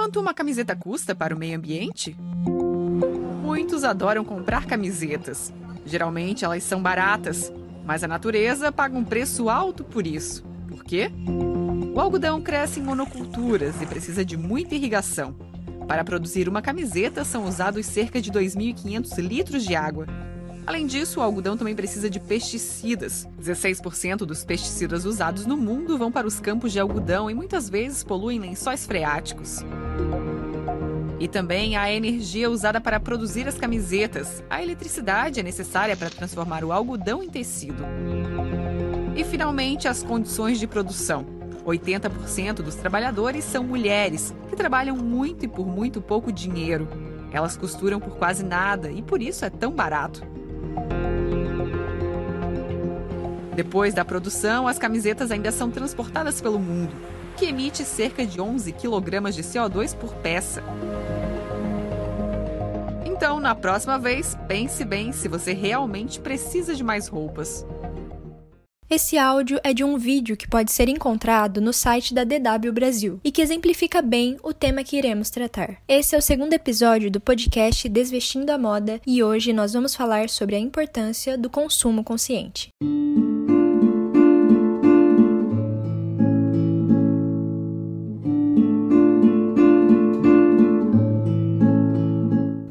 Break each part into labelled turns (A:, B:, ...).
A: quanto uma camiseta custa para o meio ambiente? Muitos adoram comprar camisetas. Geralmente elas são baratas, mas a natureza paga um preço alto por isso. Por quê? O algodão cresce em monoculturas e precisa de muita irrigação. Para produzir uma camiseta são usados cerca de 2.500 litros de água. Além disso, o algodão também precisa de pesticidas. 16% dos pesticidas usados no mundo vão para os campos de algodão e muitas vezes poluem lençóis freáticos. E também a energia usada para produzir as camisetas. A eletricidade é necessária para transformar o algodão em tecido. E finalmente, as condições de produção. 80% dos trabalhadores são mulheres, que trabalham muito e por muito pouco dinheiro. Elas costuram por quase nada e por isso é tão barato. Depois da produção, as camisetas ainda são transportadas pelo mundo, que emite cerca de 11 kg de CO2 por peça. Então, na próxima vez, pense bem se você realmente precisa de mais roupas.
B: Esse áudio é de um vídeo que pode ser encontrado no site da DW Brasil e que exemplifica bem o tema que iremos tratar. Esse é o segundo episódio do podcast Desvestindo a Moda e hoje nós vamos falar sobre a importância do consumo consciente.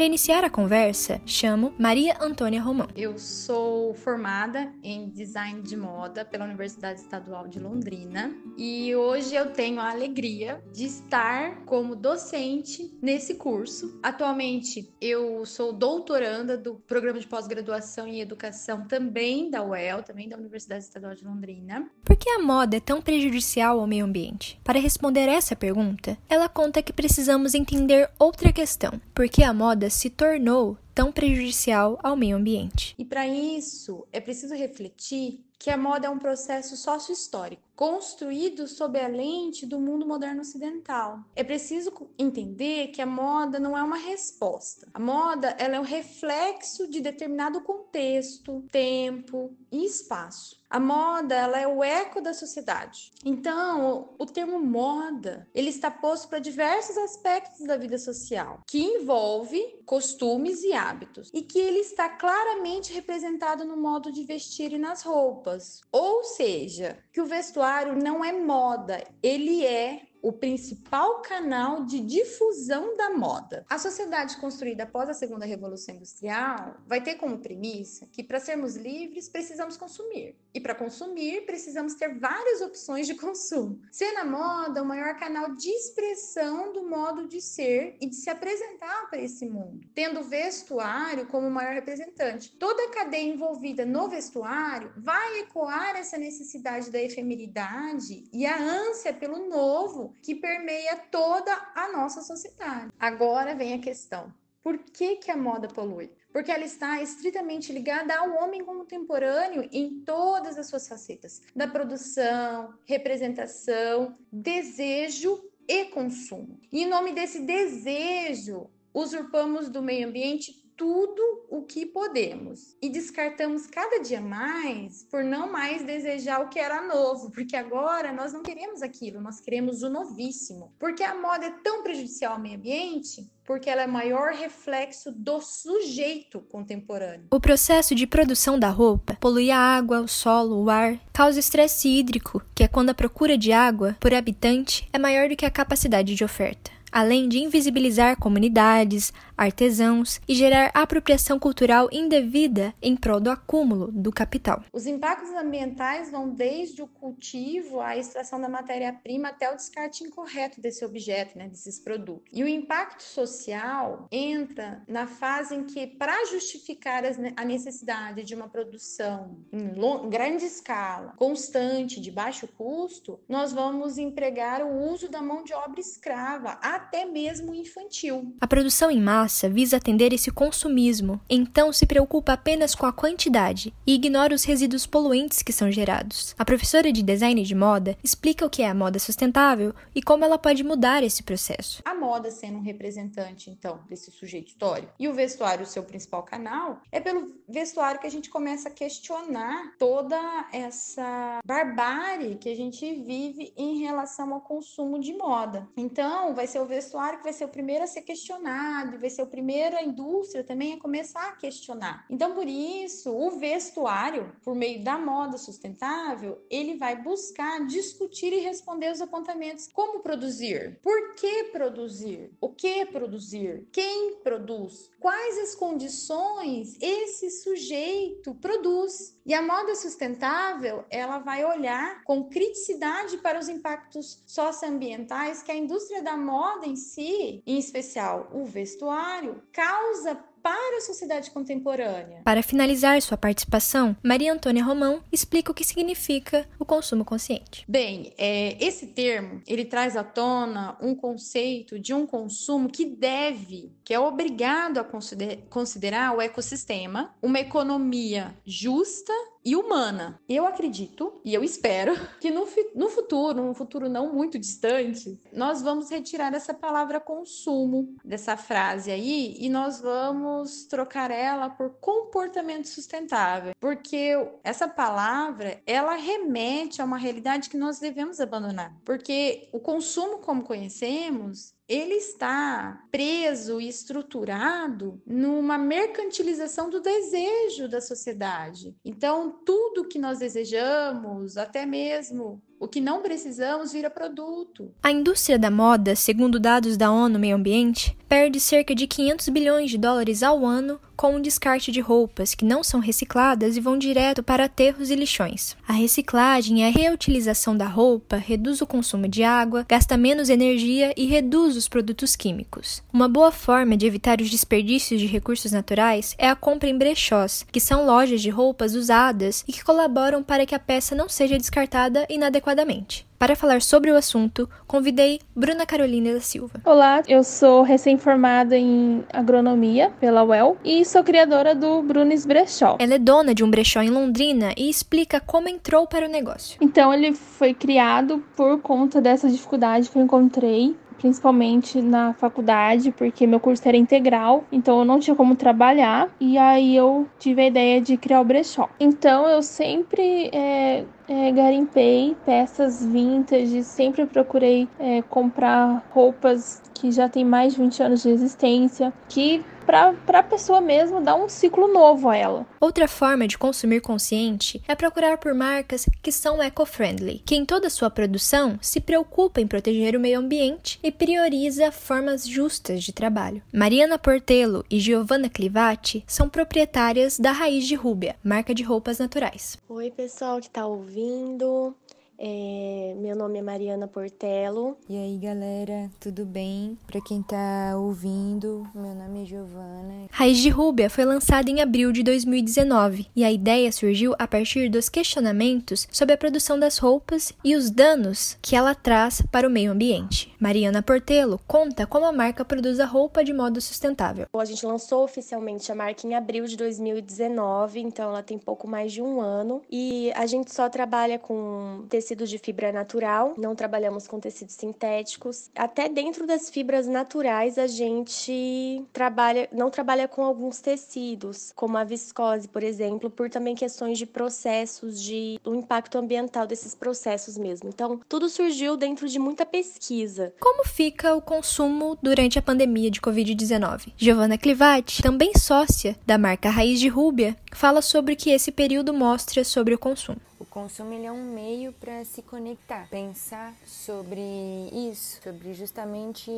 B: Para iniciar a conversa, chamo Maria Antônia Romão.
C: Eu sou formada em design de moda pela Universidade Estadual de Londrina e hoje eu tenho a alegria de estar como docente nesse curso. Atualmente eu sou doutoranda do programa de pós-graduação em educação também da UEL, também da Universidade Estadual de Londrina.
B: Por que a moda é tão prejudicial ao meio ambiente? Para responder essa pergunta, ela conta que precisamos entender outra questão: por que a moda se tornou tão prejudicial ao meio ambiente.
C: E para isso, é preciso refletir que a moda é um processo sócio-histórico, construído sob a lente do mundo moderno ocidental. É preciso entender que a moda não é uma resposta. A moda ela é um reflexo de determinado contexto, tempo e espaço. A moda, ela é o eco da sociedade. Então, o termo moda, ele está posto para diversos aspectos da vida social, que envolve costumes e hábitos, e que ele está claramente representado no modo de vestir e nas roupas. Ou seja, que o vestuário não é moda, ele é o principal canal de difusão da moda. A sociedade construída após a segunda revolução industrial vai ter como premissa que para sermos livres precisamos consumir. E para consumir precisamos ter várias opções de consumo. Ser na moda o maior canal de expressão do modo de ser e de se apresentar para esse mundo, tendo o vestuário como o maior representante. Toda a cadeia envolvida no vestuário vai ecoar essa necessidade da efemeridade e a ânsia pelo novo que permeia toda a nossa sociedade. Agora vem a questão: por que, que a moda polui? Porque ela está estritamente ligada ao homem contemporâneo em todas as suas facetas: da produção, representação, desejo e consumo. E em nome desse desejo, usurpamos do meio ambiente tudo o que podemos e descartamos cada dia mais por não mais desejar o que era novo, porque agora nós não queremos aquilo, nós queremos o novíssimo. Porque a moda é tão prejudicial ao meio ambiente? Porque ela é maior reflexo do sujeito contemporâneo.
B: O processo de produção da roupa polui a água, o solo, o ar, causa estresse hídrico, que é quando a procura de água por habitante é maior do que a capacidade de oferta além de invisibilizar comunidades, artesãos e gerar apropriação cultural indevida em prol do acúmulo do capital.
C: Os impactos ambientais vão desde o cultivo, a extração da matéria-prima até o descarte incorreto desse objeto, né, desses produtos. E o impacto social entra na fase em que, para justificar a necessidade de uma produção em grande escala, constante, de baixo custo, nós vamos empregar o uso da mão de obra escrava, até mesmo infantil.
B: A produção em massa visa atender esse consumismo, então se preocupa apenas com a quantidade e ignora os resíduos poluentes que são gerados. A professora de design de moda explica o que é a moda sustentável e como ela pode mudar esse processo.
C: A moda sendo um representante, então, desse sujeito histórico. E o vestuário, o seu principal canal, é pelo vestuário que a gente começa a questionar toda essa barbárie que a gente vive em relação ao consumo de moda. Então, vai ser o vestuário que vai ser o primeiro a ser questionado, vai ser o primeiro a indústria também a começar a questionar. Então, por isso, o vestuário, por meio da moda sustentável, ele vai buscar discutir e responder os apontamentos. Como produzir? Por que produzir? O que produzir? Quem produz? Quais as condições esse sujeito produz? E a moda sustentável, ela vai olhar com criticidade para os impactos socioambientais que a indústria da moda em si, em especial o vestuário, causa para a sociedade contemporânea.
B: Para finalizar sua participação, Maria Antônia Romão explica o que significa o consumo consciente.
C: Bem, é, esse termo ele traz à tona um conceito de um consumo que deve, que é obrigado a consider considerar o ecossistema, uma economia justa e humana. Eu acredito e eu espero que no, no futuro, num futuro não muito distante, nós vamos retirar essa palavra consumo dessa frase aí e nós vamos trocar ela por comportamento sustentável, porque essa palavra ela remete a uma realidade que nós devemos abandonar, porque o consumo como conhecemos ele está preso e estruturado numa mercantilização do desejo da sociedade. Então, tudo que nós desejamos, até mesmo o que não precisamos vira produto.
B: A indústria da moda, segundo dados da ONU Meio Ambiente, perde cerca de 500 bilhões de dólares ao ano com o descarte de roupas que não são recicladas e vão direto para aterros e lixões. A reciclagem e a reutilização da roupa reduz o consumo de água, gasta menos energia e reduz os produtos químicos. Uma boa forma de evitar os desperdícios de recursos naturais é a compra em brechós, que são lojas de roupas usadas e que colaboram para que a peça não seja descartada inadequadamente adequadamente. Para falar sobre o assunto, convidei Bruna Carolina da Silva.
D: Olá, eu sou recém-formada em agronomia pela UEL e sou criadora do Brunes Brechó.
B: Ela é dona de um brechó em Londrina e explica como entrou para o negócio.
D: Então, ele foi criado por conta dessa dificuldade que eu encontrei principalmente na faculdade, porque meu curso era integral, então eu não tinha como trabalhar, e aí eu tive a ideia de criar o brechó. Então eu sempre é, é, garimpei peças vintage, sempre procurei é, comprar roupas que já tem mais de 20 anos de existência, que para a pessoa mesmo dar um ciclo novo a ela.
B: Outra forma de consumir consciente é procurar por marcas que são eco-friendly, que em toda sua produção se preocupa em proteger o meio ambiente e prioriza formas justas de trabalho. Mariana Portelo e Giovanna Clivati são proprietárias da Raiz de Rúbia, marca de roupas naturais.
E: Oi, pessoal que está ouvindo. É, meu nome é Mariana Portelo.
F: E aí, galera, tudo bem? Para quem tá ouvindo, meu nome é Giovana.
B: Raiz de Rúbia foi lançada em abril de 2019 e a ideia surgiu a partir dos questionamentos sobre a produção das roupas e os danos que ela traz para o meio ambiente. Mariana Portelo conta como a marca produz a roupa de modo sustentável.
E: A gente lançou oficialmente a marca em abril de 2019, então ela tem pouco mais de um ano e a gente só trabalha com tecido tecidos de fibra natural, não trabalhamos com tecidos sintéticos. Até dentro das fibras naturais a gente trabalha, não trabalha com alguns tecidos, como a viscose, por exemplo, por também questões de processos, de o impacto ambiental desses processos mesmo. Então, tudo surgiu dentro de muita pesquisa.
B: Como fica o consumo durante a pandemia de Covid-19? Giovanna Clivati, também sócia da marca Raiz de Rúbia, fala sobre o que esse período mostra sobre o consumo
F: consumo ele é um meio para se conectar, pensar sobre isso, sobre justamente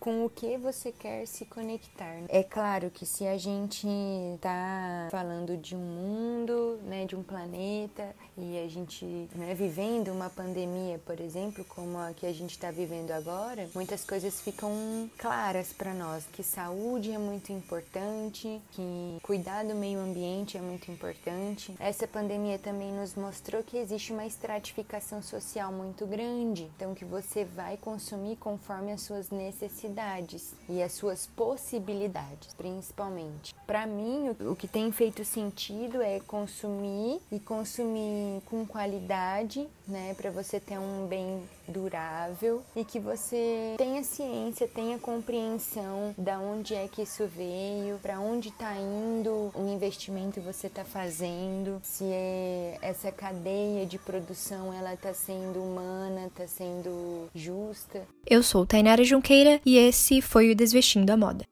F: com o que você quer se conectar. É claro que se a gente está falando de um mundo, né, de um planeta e a gente né, vivendo uma pandemia, por exemplo, como a que a gente está vivendo agora, muitas coisas ficam claras para nós que saúde é muito importante, que cuidar do meio ambiente é muito importante. Essa pandemia também nos mostrou que existe uma estratificação social muito grande, então que você vai consumir conforme as suas necessidades e as suas possibilidades, principalmente. Para mim, o que tem feito sentido é consumir e consumir com qualidade né, para você ter um bem durável e que você tenha ciência, tenha compreensão da onde é que isso veio, para onde está indo o investimento que você está fazendo, se é essa cadeia de produção ela está sendo humana, está sendo justa.
B: Eu sou Tainara Junqueira e esse foi o Desvestindo a Moda.